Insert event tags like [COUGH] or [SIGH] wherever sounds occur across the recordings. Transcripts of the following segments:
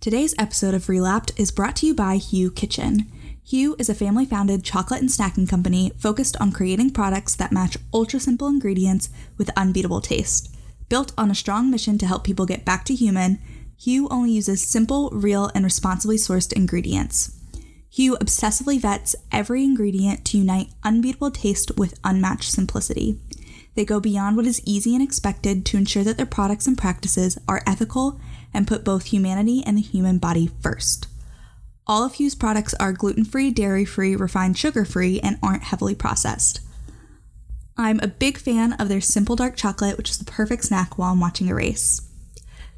Today's episode of Relapped is brought to you by Hu Kitchen. Hu is a family founded chocolate and snacking company focused on creating products that match ultra simple ingredients with unbeatable taste. Built on a strong mission to help people get back to human, Hu only uses simple, real, and responsibly sourced ingredients. Hu obsessively vets every ingredient to unite unbeatable taste with unmatched simplicity. They go beyond what is easy and expected to ensure that their products and practices are ethical and put both humanity and the human body first. All of Hu's products are gluten free, dairy free, refined sugar free, and aren't heavily processed. I'm a big fan of their simple dark chocolate, which is the perfect snack while I'm watching a race.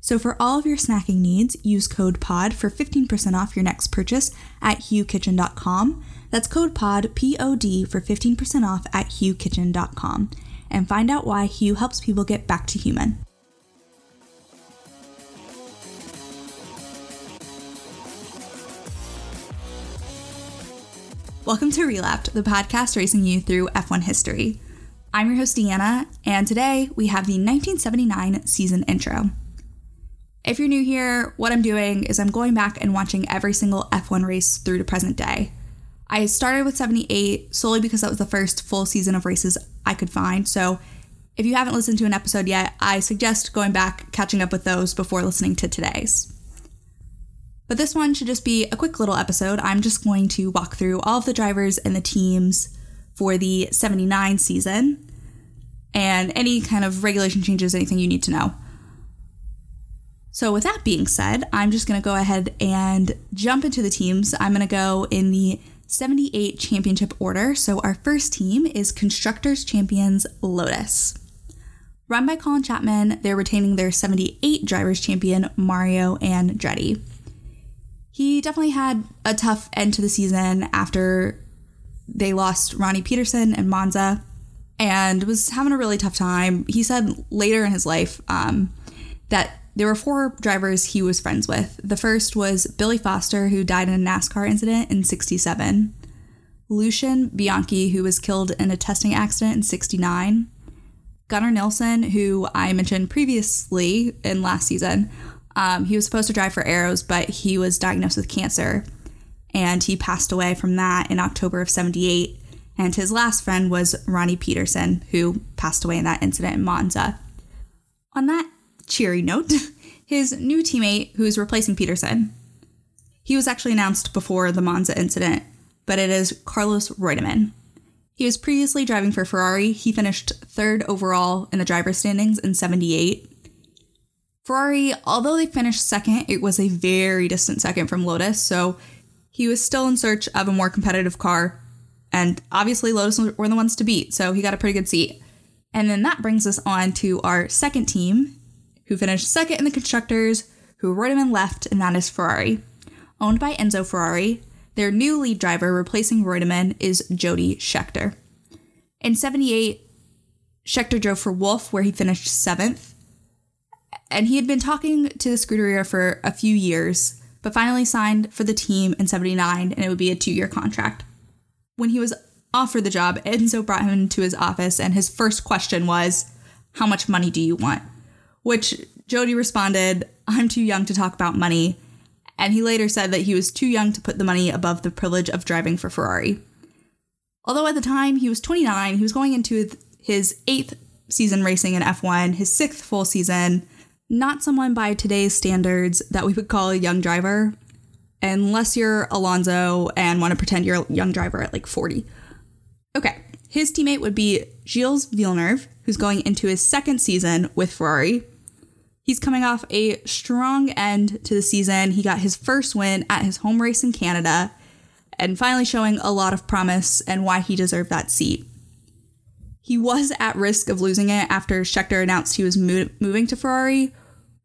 So, for all of your snacking needs, use code POD for 15% off your next purchase at hukitchen.com. That's code POD, P O D, for 15% off at hukitchen.com. And find out why Hugh helps people get back to human. Welcome to Relapped, the podcast racing you through F1 history. I'm your host, Deanna, and today we have the 1979 season intro. If you're new here, what I'm doing is I'm going back and watching every single F1 race through to present day. I started with 78 solely because that was the first full season of races I could find. So if you haven't listened to an episode yet, I suggest going back, catching up with those before listening to today's. But this one should just be a quick little episode. I'm just going to walk through all of the drivers and the teams for the 79 season and any kind of regulation changes, anything you need to know. So, with that being said, I'm just going to go ahead and jump into the teams. I'm going to go in the 78 championship order. So, our first team is Constructors Champions Lotus. Run by Colin Chapman, they're retaining their 78 drivers champion Mario and Andretti. He definitely had a tough end to the season after they lost Ronnie Peterson and Monza and was having a really tough time. He said later in his life um, that there were four drivers he was friends with. The first was Billy Foster, who died in a NASCAR incident in 67. Lucien Bianchi, who was killed in a testing accident in 69. Gunnar Nilsson, who I mentioned previously in last season. Um, he was supposed to drive for Arrows, but he was diagnosed with cancer. And he passed away from that in October of 78. And his last friend was Ronnie Peterson, who passed away in that incident in Monza. On that cheery note, [LAUGHS] his new teammate, who is replacing Peterson, he was actually announced before the Monza incident, but it is Carlos Reutemann. He was previously driving for Ferrari. He finished third overall in the driver standings in 78. Ferrari, although they finished second, it was a very distant second from Lotus, so he was still in search of a more competitive car. And obviously, Lotus were the ones to beat, so he got a pretty good seat. And then that brings us on to our second team, who finished second in the constructors, who Reutemann left, and that is Ferrari. Owned by Enzo Ferrari, their new lead driver replacing Reutemann is Jody Scheckter. In 78, Scheckter drove for Wolf, where he finished seventh. And he had been talking to the Scuderia for a few years, but finally signed for the team in 79, and it would be a two year contract. When he was offered the job, Enzo brought him into his office, and his first question was, How much money do you want? which Jody responded, I'm too young to talk about money. And he later said that he was too young to put the money above the privilege of driving for Ferrari. Although at the time he was 29, he was going into his eighth season racing in F1, his sixth full season, not someone by today's standards that we would call a young driver, unless you're Alonso and want to pretend you're a young driver at like 40. Okay, his teammate would be Gilles Villeneuve, who's going into his second season with Ferrari. He's coming off a strong end to the season. He got his first win at his home race in Canada and finally showing a lot of promise and why he deserved that seat. He was at risk of losing it after Scheckter announced he was mo- moving to Ferrari.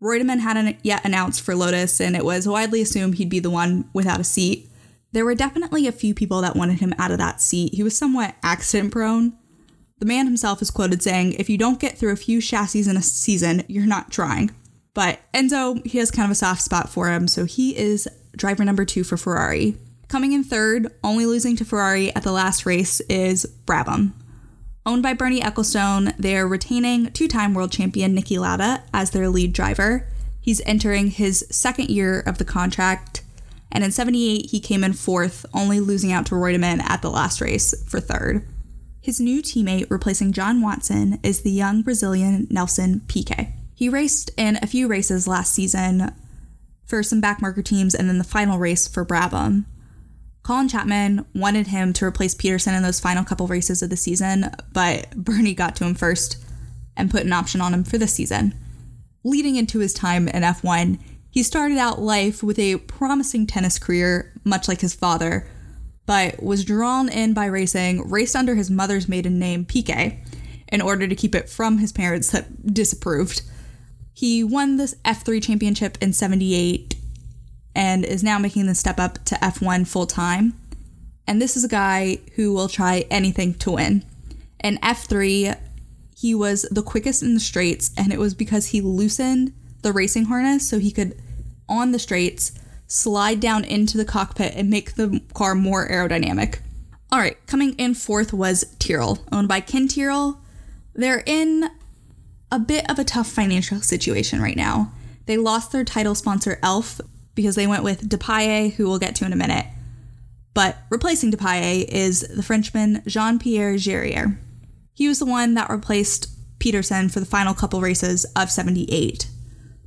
Reutemann hadn't yet announced for Lotus, and it was widely assumed he'd be the one without a seat. There were definitely a few people that wanted him out of that seat. He was somewhat accident prone, the man himself is quoted saying, If you don't get through a few chassis in a season, you're not trying. But Enzo, he has kind of a soft spot for him, so he is driver number two for Ferrari. Coming in third, only losing to Ferrari at the last race, is Brabham. Owned by Bernie Ecclestone, they are retaining two time world champion Niki Lauda as their lead driver. He's entering his second year of the contract, and in 78, he came in fourth, only losing out to Reutemann at the last race for third. His new teammate replacing John Watson is the young Brazilian Nelson Piquet. He raced in a few races last season for some backmarker teams and then the final race for Brabham. Colin Chapman wanted him to replace Peterson in those final couple races of the season, but Bernie got to him first and put an option on him for this season. Leading into his time in F1, he started out life with a promising tennis career, much like his father, but was drawn in by racing, raced under his mother's maiden name, Piquet, in order to keep it from his parents that disapproved. He won this F3 championship in 78 and is now making the step up to F1 full time. And this is a guy who will try anything to win. In F3, he was the quickest in the straights, and it was because he loosened the racing harness so he could, on the straights, slide down into the cockpit and make the car more aerodynamic. All right, coming in fourth was Tyrrell, owned by Ken Tyrrell. They're in a bit of a tough financial situation right now. They lost their title sponsor, Elf, because they went with Depailler, who we'll get to in a minute. But replacing Depailler is the Frenchman Jean Pierre Jarier. He was the one that replaced Peterson for the final couple races of 78.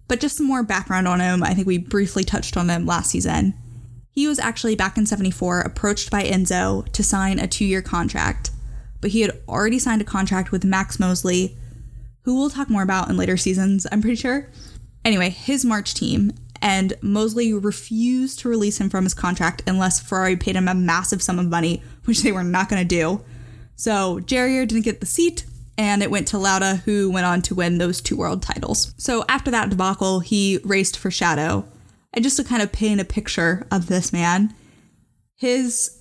But just some more background on him, I think we briefly touched on him last season. He was actually back in 74 approached by Enzo to sign a two year contract, but he had already signed a contract with Max Mosley, who we'll talk more about in later seasons, I'm pretty sure. Anyway, his March team and Mosley refused to release him from his contract unless Ferrari paid him a massive sum of money, which they were not going to do. So Jarier didn't get the seat, and it went to Lauda, who went on to win those two world titles. So after that debacle, he raced for Shadow. And just to kind of paint a picture of this man, his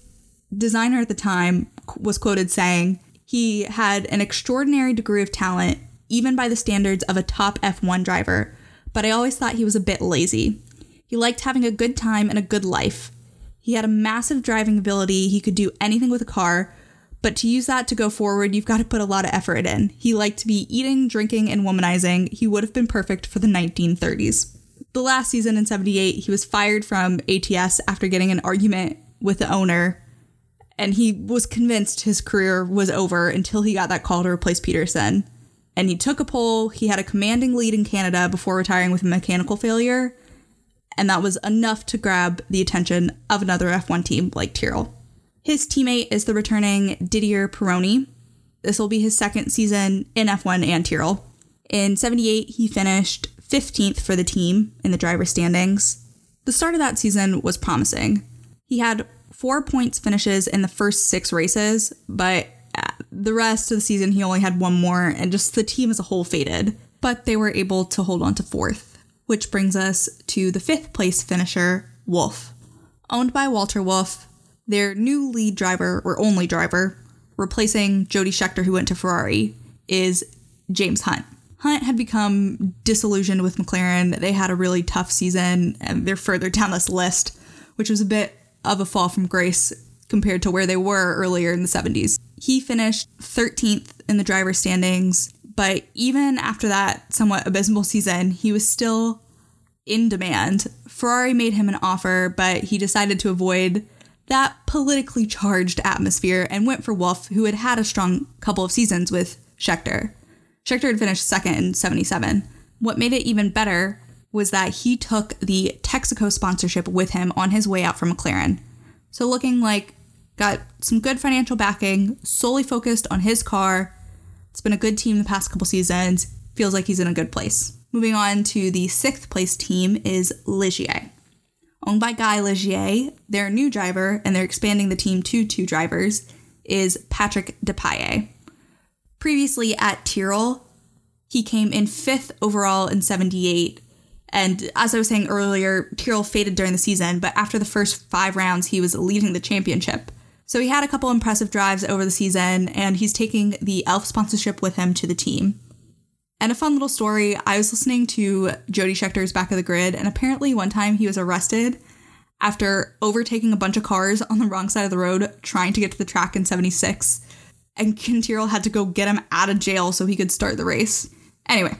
designer at the time was quoted saying he had an extraordinary degree of talent, even by the standards of a top F1 driver, but I always thought he was a bit lazy. He liked having a good time and a good life. He had a massive driving ability, he could do anything with a car, but to use that to go forward, you've got to put a lot of effort in. He liked to be eating, drinking, and womanizing. He would have been perfect for the 1930s. The last season in 78, he was fired from ATS after getting an argument with the owner, and he was convinced his career was over until he got that call to replace Peterson and he took a pole. He had a commanding lead in Canada before retiring with a mechanical failure, and that was enough to grab the attention of another F1 team like Tyrrell. His teammate is the returning Didier Pironi. This will be his second season in F1 and Tyrrell. In 78, he finished 15th for the team in the driver standings. The start of that season was promising. He had four points finishes in the first six races, but the rest of the season, he only had one more, and just the team as a whole faded. But they were able to hold on to fourth, which brings us to the fifth place finisher, Wolf. Owned by Walter Wolf, their new lead driver, or only driver, replacing Jody Scheckter, who went to Ferrari, is James Hunt. Hunt had become disillusioned with McLaren. They had a really tough season, and they're further down this list, which was a bit of a fall from grace compared to where they were earlier in the 70s. He finished 13th in the driver standings, but even after that somewhat abysmal season, he was still in demand. Ferrari made him an offer, but he decided to avoid that politically charged atmosphere and went for Wolf, who had had a strong couple of seasons with Scheckter. Scheckter had finished second in 77. What made it even better was that he took the Texaco sponsorship with him on his way out from McLaren. So, looking like got some good financial backing, solely focused on his car. It's been a good team the past couple seasons. Feels like he's in a good place. Moving on to the sixth place team is Ligier. Owned by Guy Ligier, their new driver, and they're expanding the team to two drivers, is Patrick Depailler. Previously at Tyrrell, he came in fifth overall in 78. And as I was saying earlier, Tyrrell faded during the season, but after the first five rounds, he was leading the championship. So he had a couple impressive drives over the season, and he's taking the Elf sponsorship with him to the team. And a fun little story I was listening to Jody Scheckter's Back of the Grid, and apparently one time he was arrested after overtaking a bunch of cars on the wrong side of the road trying to get to the track in 76. And Ken Tyrrell had to go get him out of jail so he could start the race. Anyway,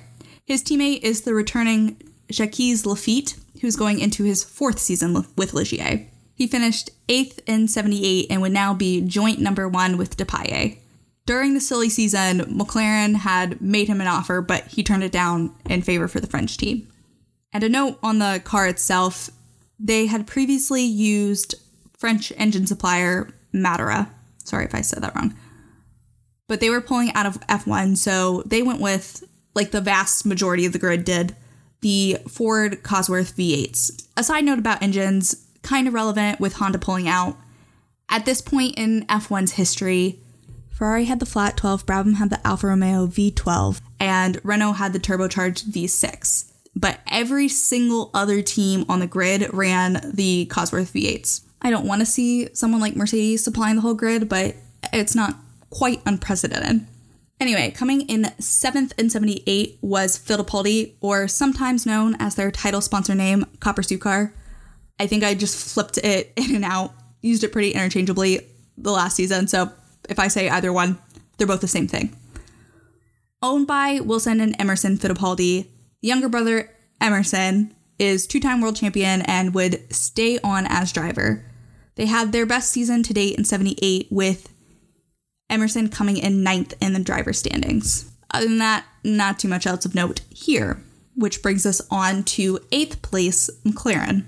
his teammate is the returning Jacques Laffite, who's going into his fourth season with Ligier. He finished eighth in 78 and would now be joint number one with Depailler. During the silly season, McLaren had made him an offer, but he turned it down in favor for the French team. And a note on the car itself they had previously used French engine supplier Matera. Sorry if I said that wrong. But they were pulling out of F1, so they went with, like the vast majority of the grid did, the Ford Cosworth V8s. A side note about engines, kind of relevant with Honda pulling out. At this point in F1's history, Ferrari had the flat 12, Brabham had the Alfa Romeo V12, and Renault had the turbocharged V6. But every single other team on the grid ran the Cosworth V8s. I don't want to see someone like Mercedes supplying the whole grid, but it's not quite unprecedented. Anyway, coming in seventh in 78 was Fittipaldi, or sometimes known as their title sponsor name, Copersucar. I think I just flipped it [LAUGHS] in and out, used it pretty interchangeably the last season, so if I say either one, they're both the same thing. Owned by Wilson and Emerson Fittipaldi, younger brother Emerson is two time world champion and would stay on as driver. They had their best season to date in 78 with Emerson coming in ninth in the driver standings. Other than that, not too much else of note here, which brings us on to eighth place McLaren.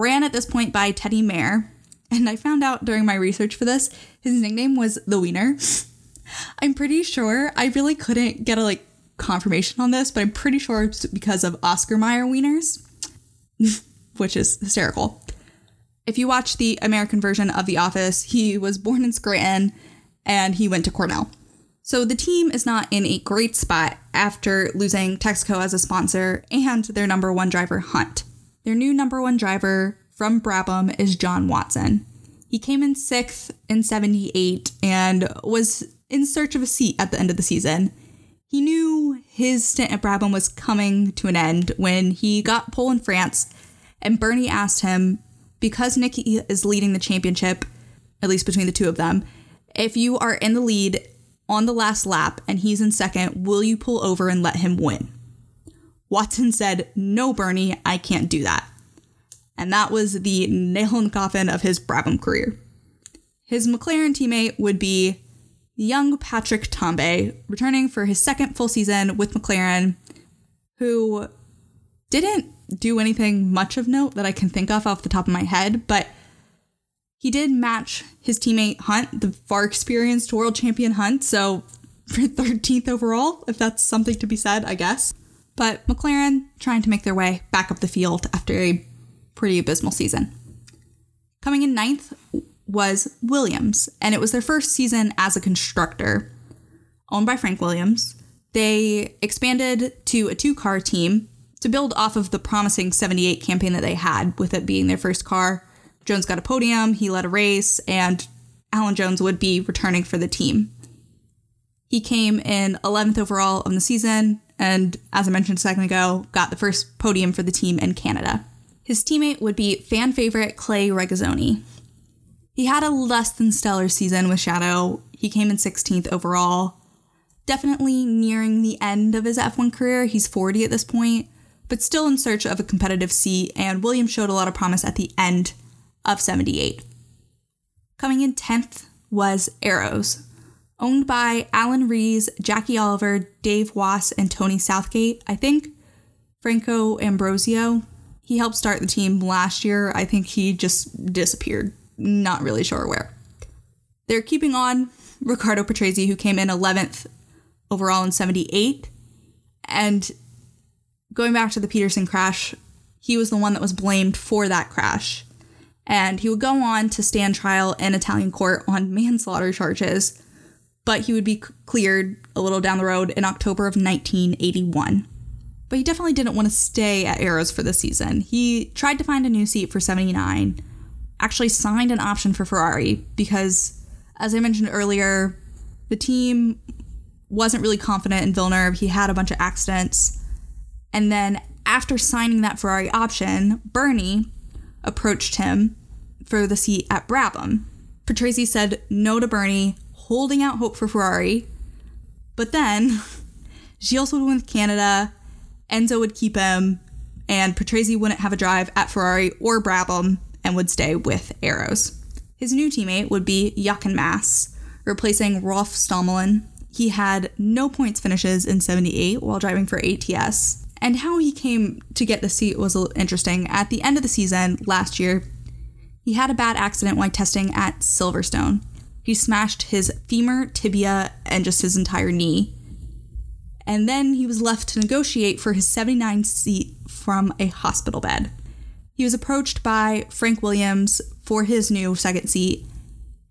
Ran at this point by Teddy Mayer, and I found out during my research for this, his nickname was the Wiener. [LAUGHS] I'm pretty sure I really couldn't get a like confirmation on this, but I'm pretty sure it's because of Oscar Mayer wieners, [LAUGHS] which is hysterical. If you watch the American version of The Office, he was born in Scranton and he went to Cornell. So the team is not in a great spot after losing Texaco as a sponsor and their number one driver, Hunt. Their new number one driver from Brabham is John Watson. He came in sixth in 78 and was in search of a seat at the end of the season. He knew his stint at Brabham was coming to an end when he got pole in France, and Bernie asked him, because Niki is leading the championship, at least between the two of them, if you are in the lead on the last lap and he's in second, will you pull over and let him win? Watson said, No, Bernie, I can't do that. And that was the nail in the coffin of his Brabham career. His McLaren teammate would be young Patrick Tambay, returning for his second full season with McLaren, who didn't do anything much of note that I can think of off the top of my head, but he did match his teammate Hunt, the far experienced world champion Hunt, so [LAUGHS] for 13th overall, if that's something to be said, I guess. But McLaren trying to make their way back up the field after a pretty abysmal season. Coming in ninth was Williams, and it was their first season as a constructor, owned by Frank Williams. They expanded to a two car team to build off of the promising 78 campaign that they had, with it being their first car. Jones got a podium, he led a race, and Alan Jones would be returning for the team. He came in 11th overall on the season, and as I mentioned a second ago, got the first podium for the team in Canada. His teammate would be fan favorite Clay Regazzoni. He had a less than stellar season with Shadow. He came in 16th overall. Definitely nearing the end of his F1 career. He's 40 at this point, but still in search of a competitive seat, and Williams showed a lot of promise at the end of 78. Coming in 10th was Arrows, owned by Alan Rees, Jackie Oliver, Dave Wass, and Tony Southgate, I think. Franco Ambrosio. He helped start the team last year. I think he just disappeared not really sure where. They're keeping on Riccardo Patrese, who came in 11th overall in 78. And going back to the Peterson crash, he was the one that was blamed for that crash. And he would go on to stand trial in Italian court on manslaughter charges, but he would be cleared a little down the road in October of 1981. But he definitely didn't want to stay at Arrows for the season. He tried to find a new seat for 79 actually signed an option for Ferrari because, as I mentioned earlier, the team wasn't really confident in Villeneuve. He had a bunch of accidents. And then after signing that Ferrari option, Bernie approached him for the seat at Brabham. Patrese said no to Bernie, holding out hope for Ferrari. But then [LAUGHS] Gilles would win with Canada, Enzo would keep him, and Patrese wouldn't have a drive at Ferrari or Brabham and would stay with Arrows. His new teammate would be Jochen Mass, replacing Rolf Stommelen. He had no points finishes in 78 while driving for ATS. And how he came to get the seat was interesting. At the end of the season last year, he had a bad accident while testing at Silverstone. He smashed his femur, tibia, and just his entire knee. And then he was left to negotiate for his 79 seat from a hospital bed. He was approached by Frank Williams for his new second seat,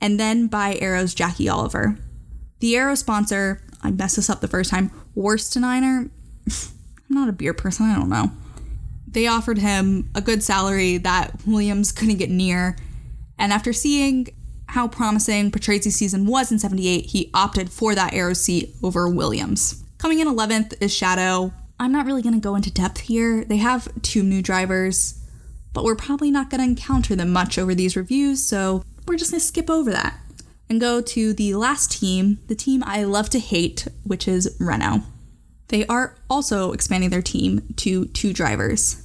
and then by Arrow's Jackie Oliver. The Arrow sponsor, I messed this up the first time, Wursteniner. [LAUGHS] I'm not a beer person, I don't know. They offered him a good salary that Williams couldn't get near, and after seeing how promising Patrese season was in 78, he opted for that Arrow seat over Williams. Coming in 11th is Shadow. I'm not really going to go into depth here. They have two new drivers, but we're probably not going to encounter them much over these reviews, so we're just going to skip over that and go to the last team, the team I love to hate, which is Renault. They are also expanding their team to two drivers.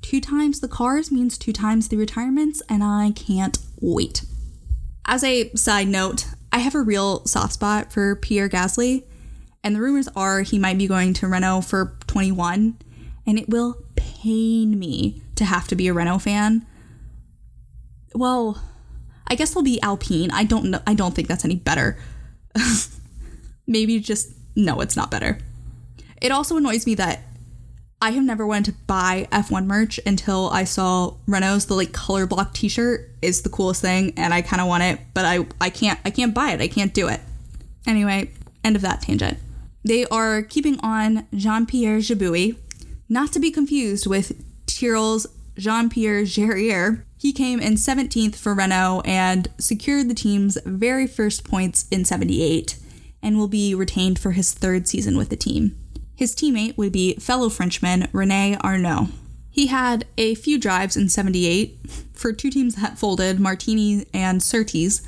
Two times the cars means two times the retirements, and I can't wait. As a side note, I have a real soft spot for Pierre Gasly, and the rumors are he might be going to Renault for 21, and it will pain me to have to be a Renault fan. Well, I guess they'll be Alpine. I don't know. I don't think that's any better. [LAUGHS] Maybe just no, it's not better. It also annoys me that I have never wanted to buy F1 merch until I saw Renault's the like color block t-shirt is the coolest thing and I kind of want it, but I I can't I can't buy it. I can't do it. Anyway, end of that tangent. They are keeping on Jean-Pierre Jabouille, not to be confused with Tyrrell's Jean-Pierre Jarier. He came in 17th for Renault and secured the team's very first points in 78 and will be retained for his third season with the team. His teammate would be fellow Frenchman Rene Arnoux. He had a few drives in 78 for two teams that folded, Martini and Surtees,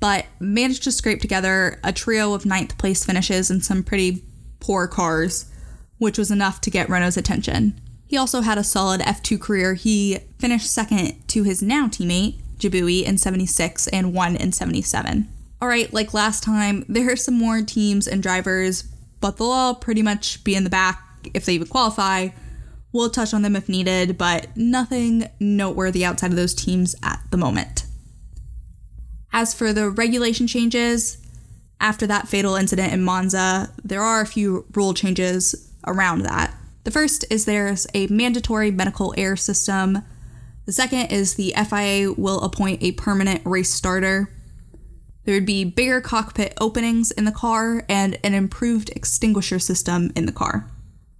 but managed to scrape together a trio of ninth place finishes in some pretty poor cars, which was enough to get Renault's attention. He also had a solid F2 career. He finished second to his now teammate, Jabouille, in 76 and won in 77. All right, like last time, there are some more teams and drivers but they'll all pretty much be in the back if they even qualify. We'll touch on them if needed, but nothing noteworthy outside of those teams at the moment. As for the regulation changes, after that fatal incident in Monza, there are a few rule changes around that. The first is there's a mandatory medical air system. The second is the FIA will appoint a permanent race starter. There would be bigger cockpit openings in the car and an improved extinguisher system in the car.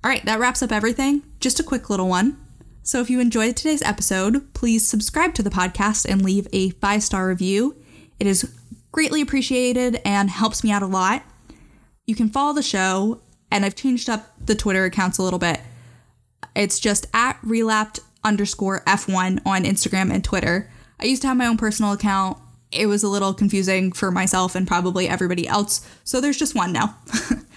All right, that wraps up everything. Just a quick little one. So if you enjoyed today's episode, please subscribe to the podcast and leave a five star review. It is greatly appreciated and helps me out a lot. You can follow the show, and I've changed up the Twitter accounts a little bit. It's just at relapped underscore F1 on Instagram and Twitter. I used to have my own personal account it was a little confusing for myself and probably everybody else. So there's just one now.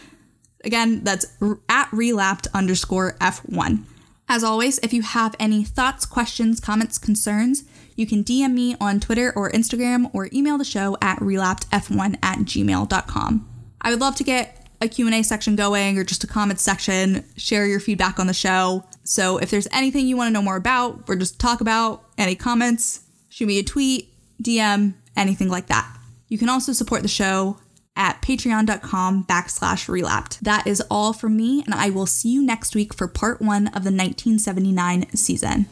[LAUGHS] Again, that's at relapped underscore F1. As always, if you have any thoughts, questions, comments, concerns, you can DM me on Twitter or Instagram or email the show at relappedf1 at gmail.com. I would love to get a Q&A section going or just a comment section, share your feedback on the show. So if there's anything you want to know more about or just talk about, any comments, shoot me a tweet, DM, anything like that. You can also support the show at patreon.com backslash relapped. That is all from me, and I will see you next week for part one of the 1979 season.